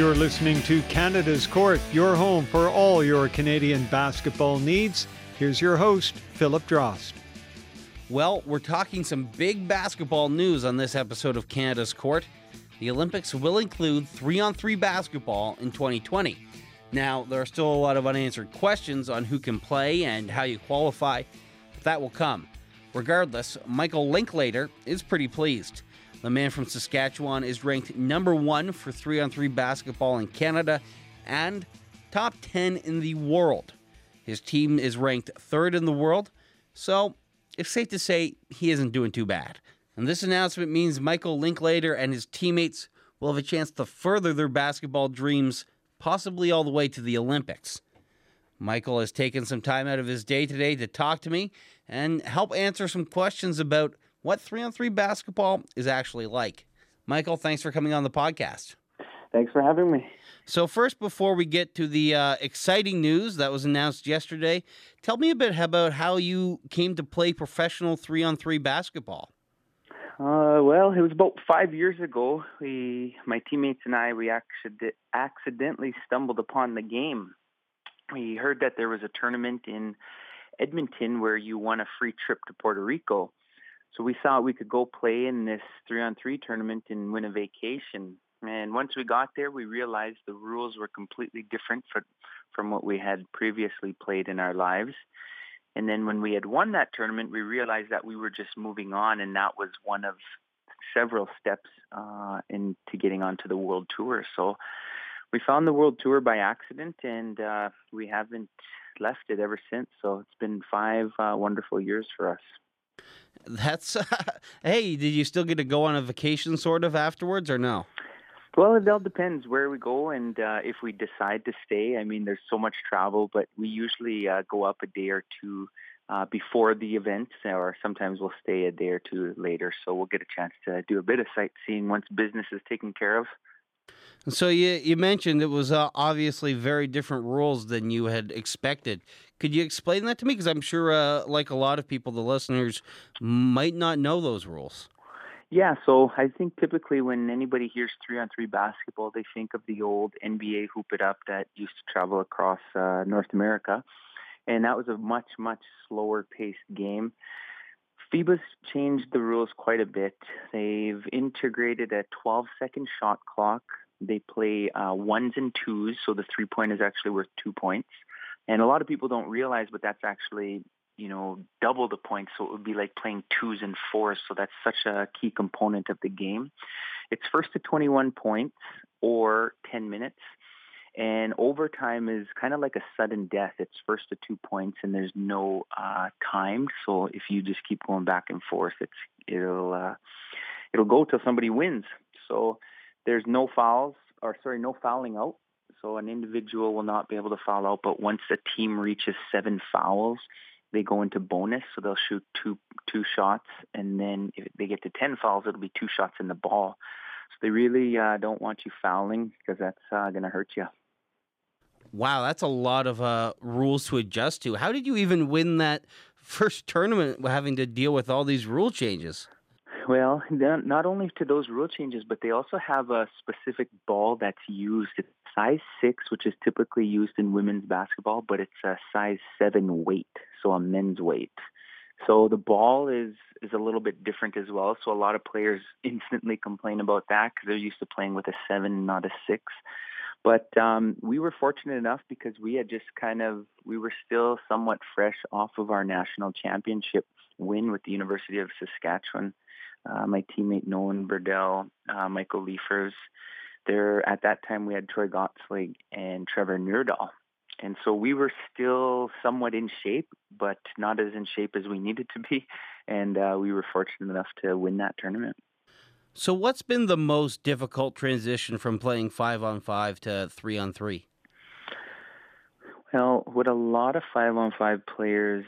You're listening to Canada's Court, your home for all your Canadian basketball needs. Here's your host, Philip Drost. Well, we're talking some big basketball news on this episode of Canada's Court. The Olympics will include three on three basketball in 2020. Now, there are still a lot of unanswered questions on who can play and how you qualify, but that will come. Regardless, Michael Linklater is pretty pleased. The man from Saskatchewan is ranked number one for three on three basketball in Canada and top 10 in the world. His team is ranked third in the world, so it's safe to say he isn't doing too bad. And this announcement means Michael Linklater and his teammates will have a chance to further their basketball dreams, possibly all the way to the Olympics. Michael has taken some time out of his day today to talk to me and help answer some questions about what three on three basketball is actually like. Michael, thanks for coming on the podcast. Thanks for having me. So, first, before we get to the uh, exciting news that was announced yesterday, tell me a bit about how you came to play professional three on three basketball. Uh, well, it was about five years ago. We, my teammates and I, we actually accidentally stumbled upon the game. We heard that there was a tournament in Edmonton where you won a free trip to Puerto Rico. So we thought we could go play in this three on three tournament and win a vacation. And once we got there, we realized the rules were completely different for, from what we had previously played in our lives. And then when we had won that tournament, we realized that we were just moving on, and that was one of several steps uh, into getting onto the world tour. So we found the world tour by accident, and uh, we haven't left it ever since. So it's been five uh, wonderful years for us. That's hey. Did you still get to go on a vacation, sort of afterwards, or no? Well, it all depends where we go and uh, if we decide to stay. I mean, there's so much travel, but we usually uh, go up a day or two uh, before the event, or sometimes we'll stay a day or two later. So we'll get a chance to do a bit of sightseeing once business is taken care of. So you you mentioned it was uh, obviously very different rules than you had expected. Could you explain that to me? Because I'm sure, uh, like a lot of people, the listeners might not know those rules. Yeah, so I think typically when anybody hears three on three basketball, they think of the old NBA hoop it up that used to travel across uh, North America, and that was a much much slower paced game. FIBA's changed the rules quite a bit. They've integrated a 12 second shot clock they play uh, ones and twos, so the three point is actually worth two points. And a lot of people don't realize, but that's actually you know double the points. So it would be like playing twos and fours. So that's such a key component of the game. It's first to 21 points or 10 minutes. And overtime is kind of like a sudden death. It's first to two points, and there's no uh, time. So if you just keep going back and forth, it's it'll uh, it'll go till somebody wins. So there's no fouls, or sorry, no fouling out. So an individual will not be able to foul out, but once a team reaches seven fouls, they go into bonus. So they'll shoot two two shots, and then if they get to ten fouls, it'll be two shots in the ball. So they really uh, don't want you fouling because that's uh, going to hurt you. Wow, that's a lot of uh, rules to adjust to. How did you even win that first tournament having to deal with all these rule changes? Well, not only to those rule changes, but they also have a specific ball that's used. It's size six, which is typically used in women's basketball, but it's a size seven weight, so a men's weight. So the ball is is a little bit different as well. So a lot of players instantly complain about that because they're used to playing with a seven, not a six. But um, we were fortunate enough because we had just kind of we were still somewhat fresh off of our national championship win with the University of Saskatchewan uh, my teammate Nolan Brudehl, uh, Michael Lieffers. There at that time we had Troy Gottselig and Trevor Neerdahl. And so we were still somewhat in shape, but not as in shape as we needed to be. And uh, we were fortunate enough to win that tournament. So, what's been the most difficult transition from playing five on five to three on three? Well, what a lot of five on five players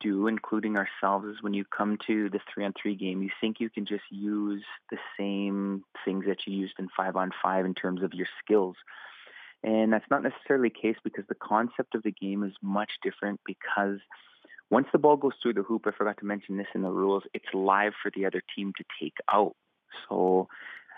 do, including ourselves, is when you come to the three on three game, you think you can just use the same things that you used in five on five in terms of your skills. And that's not necessarily the case because the concept of the game is much different because once the ball goes through the hoop, I forgot to mention this in the rules, it's live for the other team to take out. So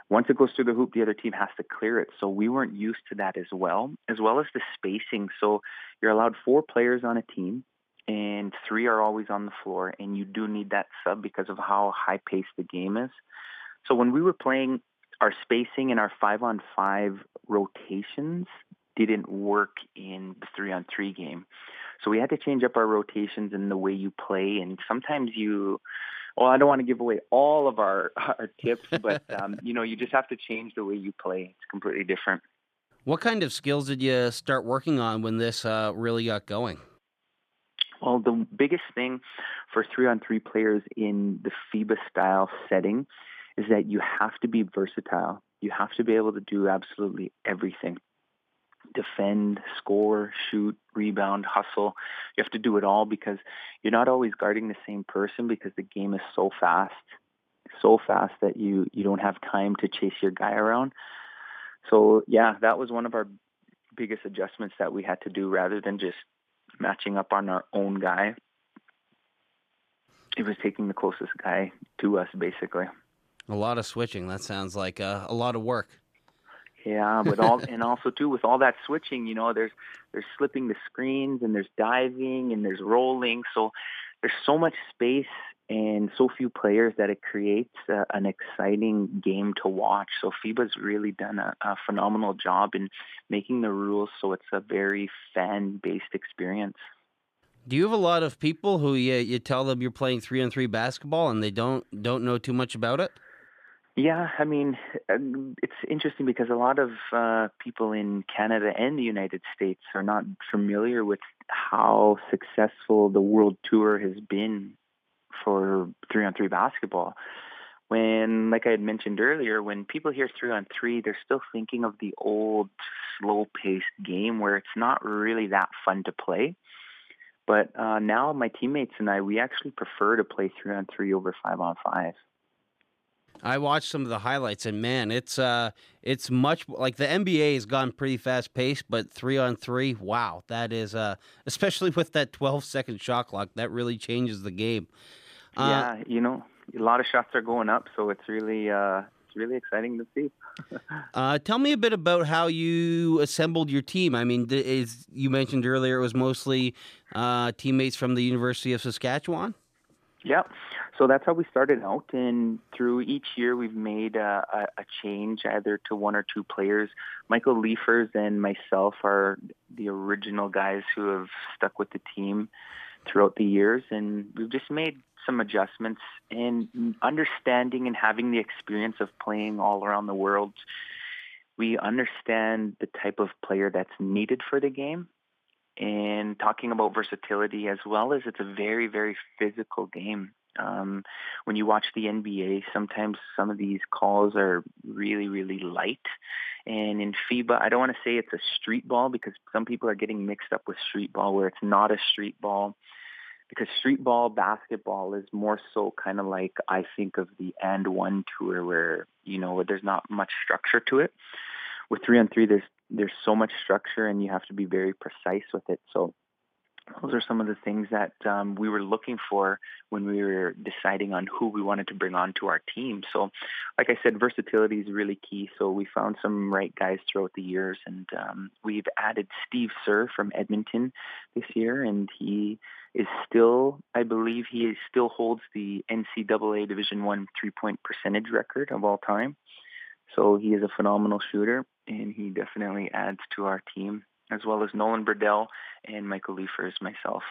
once it goes through the hoop, the other team has to clear it. So we weren't used to that as well, as well as the spacing. So you're allowed four players on a team, and three are always on the floor, and you do need that sub because of how high paced the game is. So when we were playing, our spacing and our five on five rotations didn't work in the three on three game. So we had to change up our rotations and the way you play. And sometimes you, well, I don't want to give away all of our, our tips, but um, you know, you just have to change the way you play. It's completely different. What kind of skills did you start working on when this uh, really got going? Well, the biggest thing for three on three players in the FIBA style setting is that you have to be versatile. You have to be able to do absolutely everything defend, score, shoot, rebound, hustle. You have to do it all because you're not always guarding the same person because the game is so fast, so fast that you you don't have time to chase your guy around. So yeah, that was one of our biggest adjustments that we had to do rather than just matching up on our own guy. It was taking the closest guy to us basically. A lot of switching. That sounds like uh, a lot of work. Yeah, but all and also too with all that switching, you know, there's there's slipping the screens and there's diving and there's rolling. So there's so much space and so few players that it creates uh, an exciting game to watch. So FIBA's really done a, a phenomenal job in making the rules so it's a very fan-based experience. Do you have a lot of people who you, you tell them you're playing three on three basketball and they don't don't know too much about it? Yeah, I mean, um, it's interesting because a lot of uh, people in Canada and the United States are not familiar with how successful the World Tour has been for three on three basketball. When, like I had mentioned earlier, when people hear three on three, they're still thinking of the old, slow paced game where it's not really that fun to play. But uh, now my teammates and I, we actually prefer to play three on three over five on five. I watched some of the highlights, and man, it's uh, it's much like the NBA has gone pretty fast paced, but three on three, wow, that is uh, especially with that twelve second shot clock, that really changes the game. Uh, yeah, you know, a lot of shots are going up, so it's really uh, it's really exciting to see. uh, tell me a bit about how you assembled your team. I mean, is you mentioned earlier it was mostly uh, teammates from the University of Saskatchewan. Yeah, so that's how we started out, and through each year we've made a, a, a change either to one or two players. Michael Lieffers and myself are the original guys who have stuck with the team throughout the years, and we've just made some adjustments and understanding and having the experience of playing all around the world. We understand the type of player that's needed for the game and talking about versatility as well as it's a very, very physical game. Um, when you watch the NBA, sometimes some of these calls are really, really light. And in FIBA, I don't want to say it's a street ball because some people are getting mixed up with street ball where it's not a street ball. Because street ball basketball is more so kind of like I think of the and one tour where, you know, there's not much structure to it. With three on three, there's there's so much structure and you have to be very precise with it. So those are some of the things that um, we were looking for when we were deciding on who we wanted to bring on to our team. So, like I said, versatility is really key. So we found some right guys throughout the years, and um, we've added Steve Sir from Edmonton this year, and he is still, I believe, he still holds the NCAA Division One three-point percentage record of all time. So he is a phenomenal shooter, and he definitely adds to our team as well as Nolan Brudehl and Michael Lieffers, myself.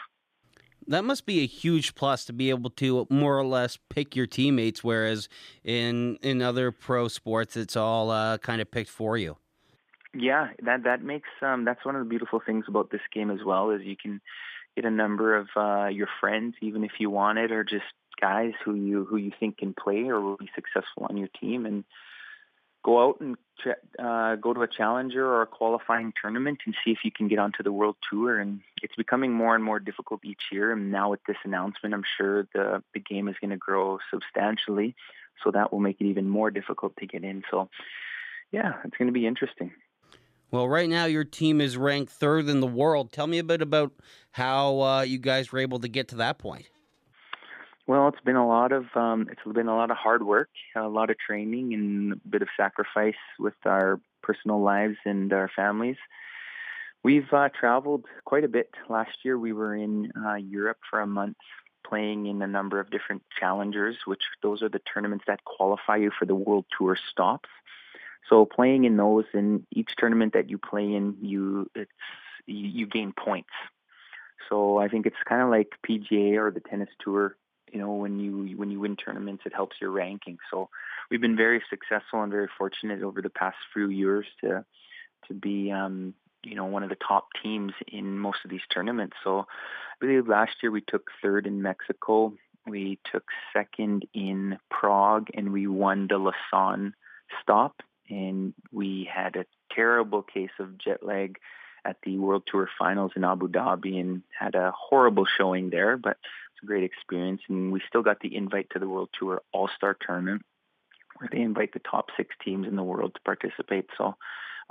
That must be a huge plus to be able to more or less pick your teammates, whereas in in other pro sports, it's all uh, kind of picked for you. Yeah, that that makes um, that's one of the beautiful things about this game as well is you can get a number of uh, your friends, even if you want it, or just guys who you who you think can play or will be successful on your team, and go out and uh, go to a challenger or a qualifying tournament and see if you can get onto the world tour. And it's becoming more and more difficult each year. And now with this announcement, I'm sure the the game is going to grow substantially, so that will make it even more difficult to get in. So, yeah, it's going to be interesting. Well, right now your team is ranked third in the world. Tell me a bit about how uh, you guys were able to get to that point. Well, it's been a lot of um, it's been a lot of hard work, a lot of training, and a bit of sacrifice with our personal lives and our families. We've uh, traveled quite a bit. Last year, we were in uh, Europe for a month, playing in a number of different challengers, which those are the tournaments that qualify you for the World Tour stops. So playing in those, in each tournament that you play in, you it's you, you gain points. So I think it's kind of like PGA or the tennis tour you know when you when you win tournaments it helps your ranking. So we've been very successful and very fortunate over the past few years to to be um you know one of the top teams in most of these tournaments. So i believe last year we took third in mexico. We took second in prague and we won the lausanne stop. And we had a terrible case of jet lag at the World Tour Finals in Abu Dhabi and had a horrible showing there, but a great experience. And we still got the invite to the World Tour All Star Tournament, where they invite the top six teams in the world to participate. So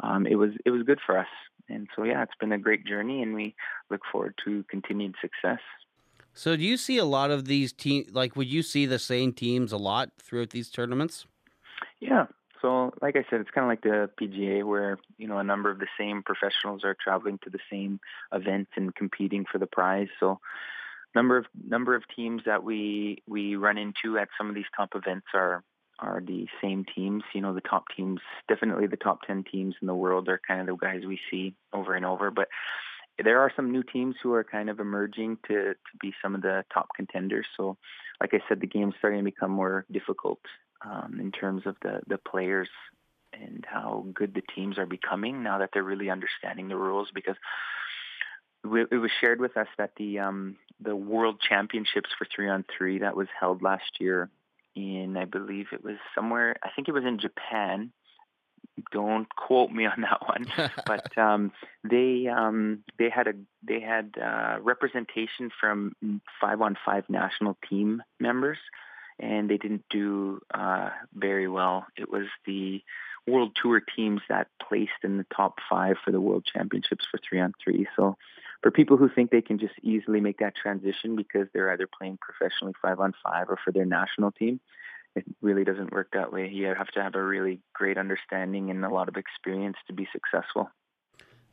um, it was it was good for us. And so yeah, it's been a great journey, and we look forward to continued success. So do you see a lot of these teams? Like, would you see the same teams a lot throughout these tournaments? Yeah. So, like I said, it's kind of like the PGA, where you know a number of the same professionals are traveling to the same events and competing for the prize. So, number of number of teams that we we run into at some of these top events are are the same teams. You know, the top teams, definitely the top ten teams in the world are kind of the guys we see over and over. But there are some new teams who are kind of emerging to to be some of the top contenders. So, like I said, the game's starting to become more difficult um, in terms of the the players and how good the teams are becoming now that they're really understanding the rules because it was shared with us that the um, the World Championships for three on three that was held last year in I believe it was somewhere I think it was in Japan. Don't quote me on that one, but um, they um, they had a they had uh, representation from five on five national team members, and they didn't do uh, very well. It was the World Tour teams that placed in the top five for the World Championships for three on three. So for people who think they can just easily make that transition because they're either playing professionally five on five or for their national team, it really doesn't work that way. You have to have a really great understanding and a lot of experience to be successful.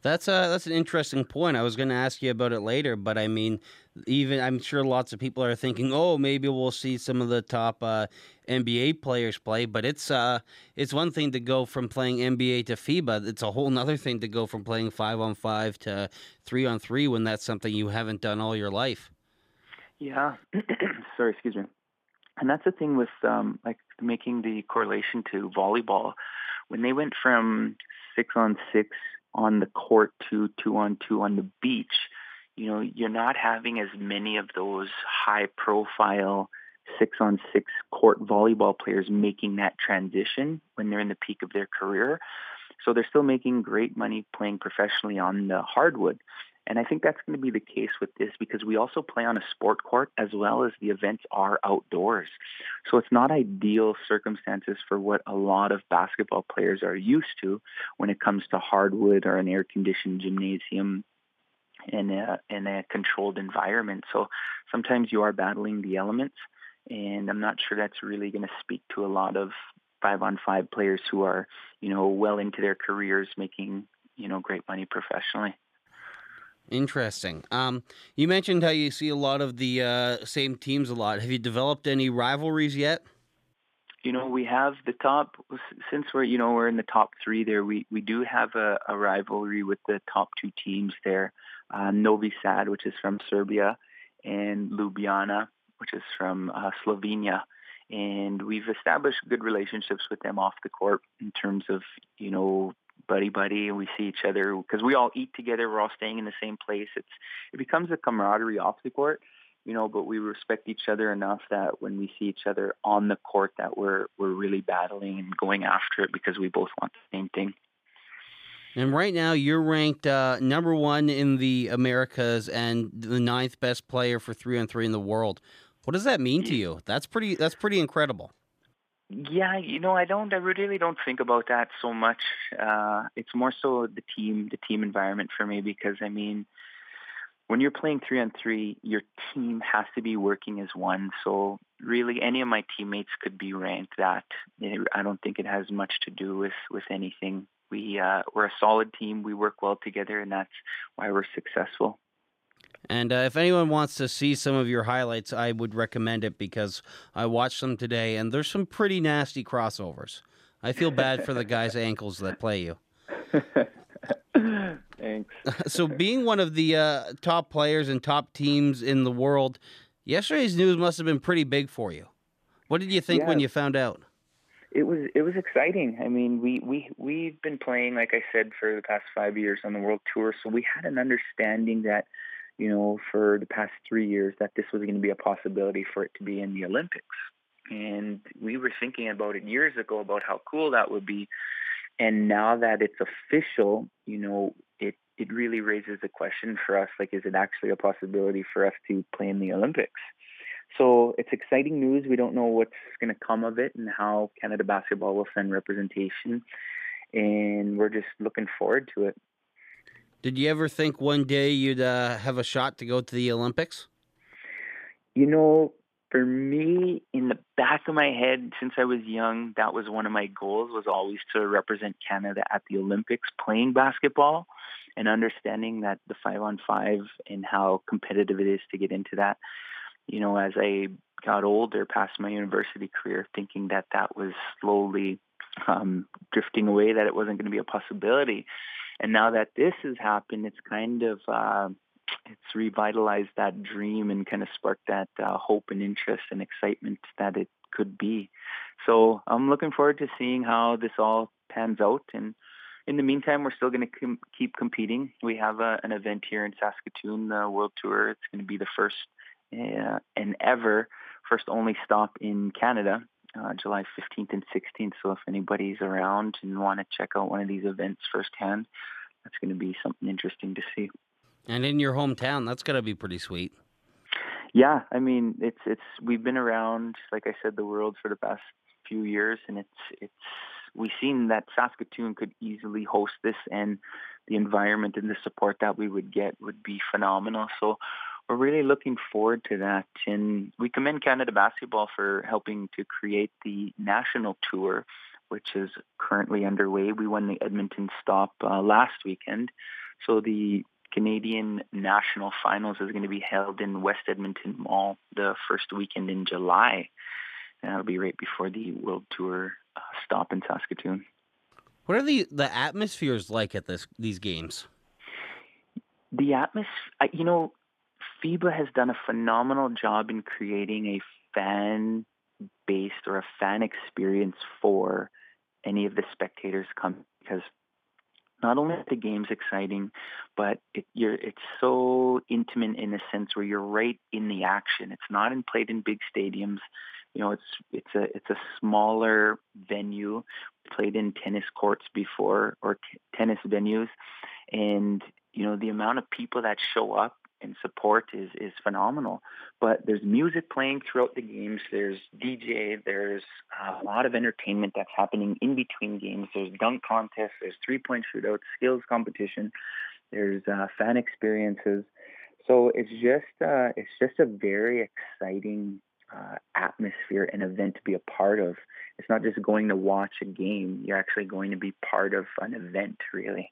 That's a that's an interesting point. I was going to ask you about it later, but I mean, even I'm sure lots of people are thinking, oh, maybe we'll see some of the top uh, NBA players play. But it's uh, it's one thing to go from playing NBA to FIBA. It's a whole other thing to go from playing five on five to three on three when that's something you haven't done all your life. Yeah, sorry, excuse me. And that's the thing with um, like making the correlation to volleyball. When they went from six on six on the court to two on two on the beach, you know, you're not having as many of those high profile six on six court volleyball players making that transition when they're in the peak of their career. So they're still making great money playing professionally on the hardwood. And I think that's going to be the case with this because we also play on a sport court as well as the events are outdoors. So it's not ideal circumstances for what a lot of basketball players are used to when it comes to hardwood or an air conditioned gymnasium in a, in a controlled environment. So sometimes you are battling the elements. And I'm not sure that's really going to speak to a lot of five on five players who are, you know, well into their careers making, you know, great money professionally. Interesting. Um, you mentioned how you see a lot of the uh, same teams a lot. Have you developed any rivalries yet? You know, we have the top since we're you know we're in the top three there. We we do have a, a rivalry with the top two teams there, uh, Novi Sad, which is from Serbia, and Ljubljana, which is from uh, Slovenia. And we've established good relationships with them off the court in terms of you know buddy buddy and we see each other because we all eat together we're all staying in the same place. It's it becomes a camaraderie off the court you know but we respect each other enough that when we see each other on the court that we're we're really battling and going after it because we both want the same thing. And right now you're ranked uh, number one in the americas and the ninth best player for three on three in the world. What does that mean to you? That's pretty that's pretty incredible yeah, you know, I don't. I really don't think about that so much. Uh, it's more so the team, the team environment for me, because I mean, when you're playing three on three, your team has to be working as one. So really, any of my teammates could be ranked that. I don't think it has much to do with with anything. We uh, we're a solid team. We work well together, and that's why we're successful. And uh, if anyone wants to see some of your highlights, I would recommend it because I watched them today, and there's some pretty nasty crossovers. I feel bad for the guys' ankles that play you. Thanks. so, being one of the uh, top players and top teams in the world, yesterday's news must have been pretty big for you. What did you think yeah. when you found out? It was it was exciting. I mean, we we we've been playing, like I said, for the past five years on the world tour, so we had an understanding that, you know, for the past three years, that this was going to be a possibility for it to be in the Olympics. And we were thinking about it years ago about how cool that would be. And now that it's official, you know, it it really raises a question for us like is it actually a possibility for us to play in the Olympics? So it's exciting news. We don't know what's going to come of it and how Canada basketball will send representation. And we're just looking forward to it. Did you ever think one day you'd uh, have a shot to go to the Olympics? You know, for me, in the back of my head, since I was young, that was one of my goals was always to represent Canada at the Olympics playing basketball and understanding that the five on five and how competitive it is to get into that. You know, as I got older past my university career, thinking that that was slowly um, drifting away, that it wasn't going to be a possibility. And now that this has happened, it's kind of uh, it's revitalized that dream and kind of sparked that uh, hope and interest and excitement that it could be. So I'm looking forward to seeing how this all pans out. And in the meantime, we're still going to com- keep competing. We have a, uh, an event here in Saskatoon, the World Tour. It's going to be the first uh, and ever, first only stop in Canada. Uh, July 15th and 16th. So if anybody's around and want to check out one of these events firsthand, that's going to be something interesting to see. And in your hometown, that's going to be pretty sweet. Yeah, I mean, it's it's we've been around, like I said, the world for the past few years, and it's it's we've seen that Saskatoon could easily host this, and the environment and the support that we would get would be phenomenal. So we're really looking forward to that, and we commend Canada Basketball for helping to create the national tour, which is currently underway. We won the Edmonton stop uh, last weekend, so the Canadian National Finals is going to be held in West Edmonton Mall the first weekend in July. And that'll be right before the World Tour uh, stop in Saskatoon. What are the the atmospheres like at this these games? The atmosphere, you know, FIBA has done a phenomenal job in creating a fan based or a fan experience for any of the spectators come because not only the games exciting, but it, it's so intimate in a sense where you're right in the action. It's not in, played in big stadiums. You know, it's it's a it's a smaller venue. Played in tennis courts before or t- tennis venues, and you know the amount of people that show up and support is is phenomenal. But there's music playing throughout the games. There's DJ. There's a lot of entertainment that's happening in between games. There's dunk contests. There's three point shootouts, skills competition. There's uh, fan experiences. So it's just uh, it's just a very exciting uh, atmosphere and event to be a part of. It's not just going to watch a game. You're actually going to be part of an event, really.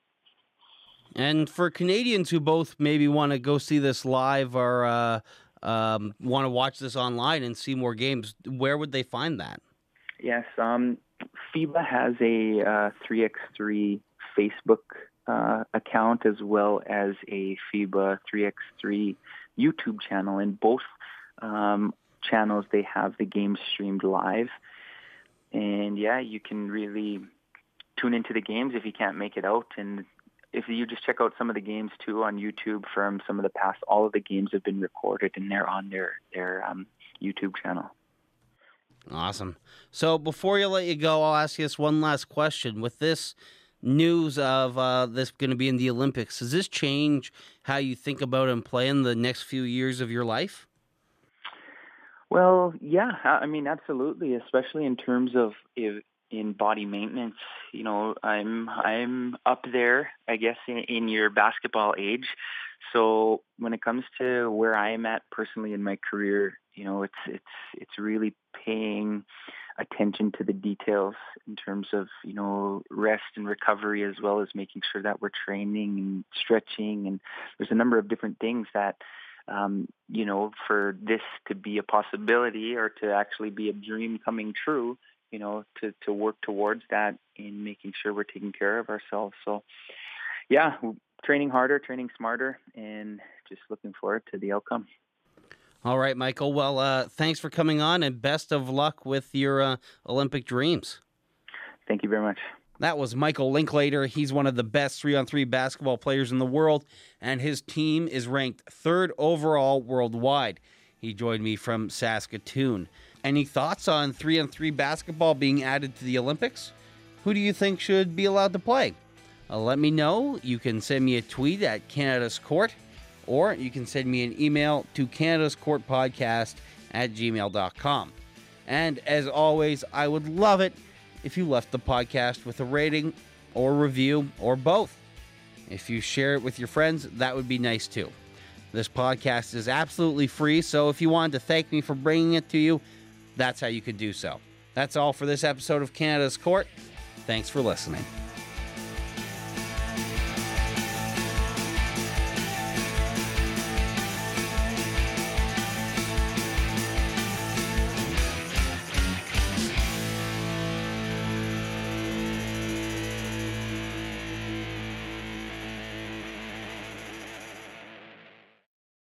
And for Canadians who both maybe want to go see this live or uh, um, want to watch this online and see more games, where would they find that? Yes, um, FIBA has a uh, 3x3 Facebook uh, account as well as a FIBA 3x3 YouTube channel. In both um, channels, they have the games streamed live. And yeah, you can really tune into the games if you can't make it out. And if you just check out some of the games too on YouTube from some of the past, all of the games have been recorded and they're on their their um, YouTube channel. Awesome. So before you let you go, I'll ask you this one last question. With this news of uh, this going to be in the Olympics, does this change how you think about and play in the next few years of your life? Well, yeah, I mean, absolutely, especially in terms of if in body maintenance. You know, I'm I'm up there, I guess, in, in your basketball age. So when it comes to where I am at personally in my career, you know, it's it's it's really paying attention to the details in terms of you know rest and recovery as well as making sure that we're training and stretching and there's a number of different things that um, you know for this to be a possibility or to actually be a dream coming true you know to to work towards that in making sure we're taking care of ourselves so yeah training harder training smarter and just looking forward to the outcome all right, Michael. Well, uh, thanks for coming on and best of luck with your uh, Olympic dreams. Thank you very much. That was Michael Linklater. He's one of the best three on three basketball players in the world, and his team is ranked third overall worldwide. He joined me from Saskatoon. Any thoughts on three on three basketball being added to the Olympics? Who do you think should be allowed to play? Uh, let me know. You can send me a tweet at Canada's Court or you can send me an email to Canada's Court Podcast at gmail.com. And as always, I would love it if you left the podcast with a rating or review or both. If you share it with your friends, that would be nice too. This podcast is absolutely free, so if you wanted to thank me for bringing it to you, that's how you could do so. That's all for this episode of Canada's Court. Thanks for listening.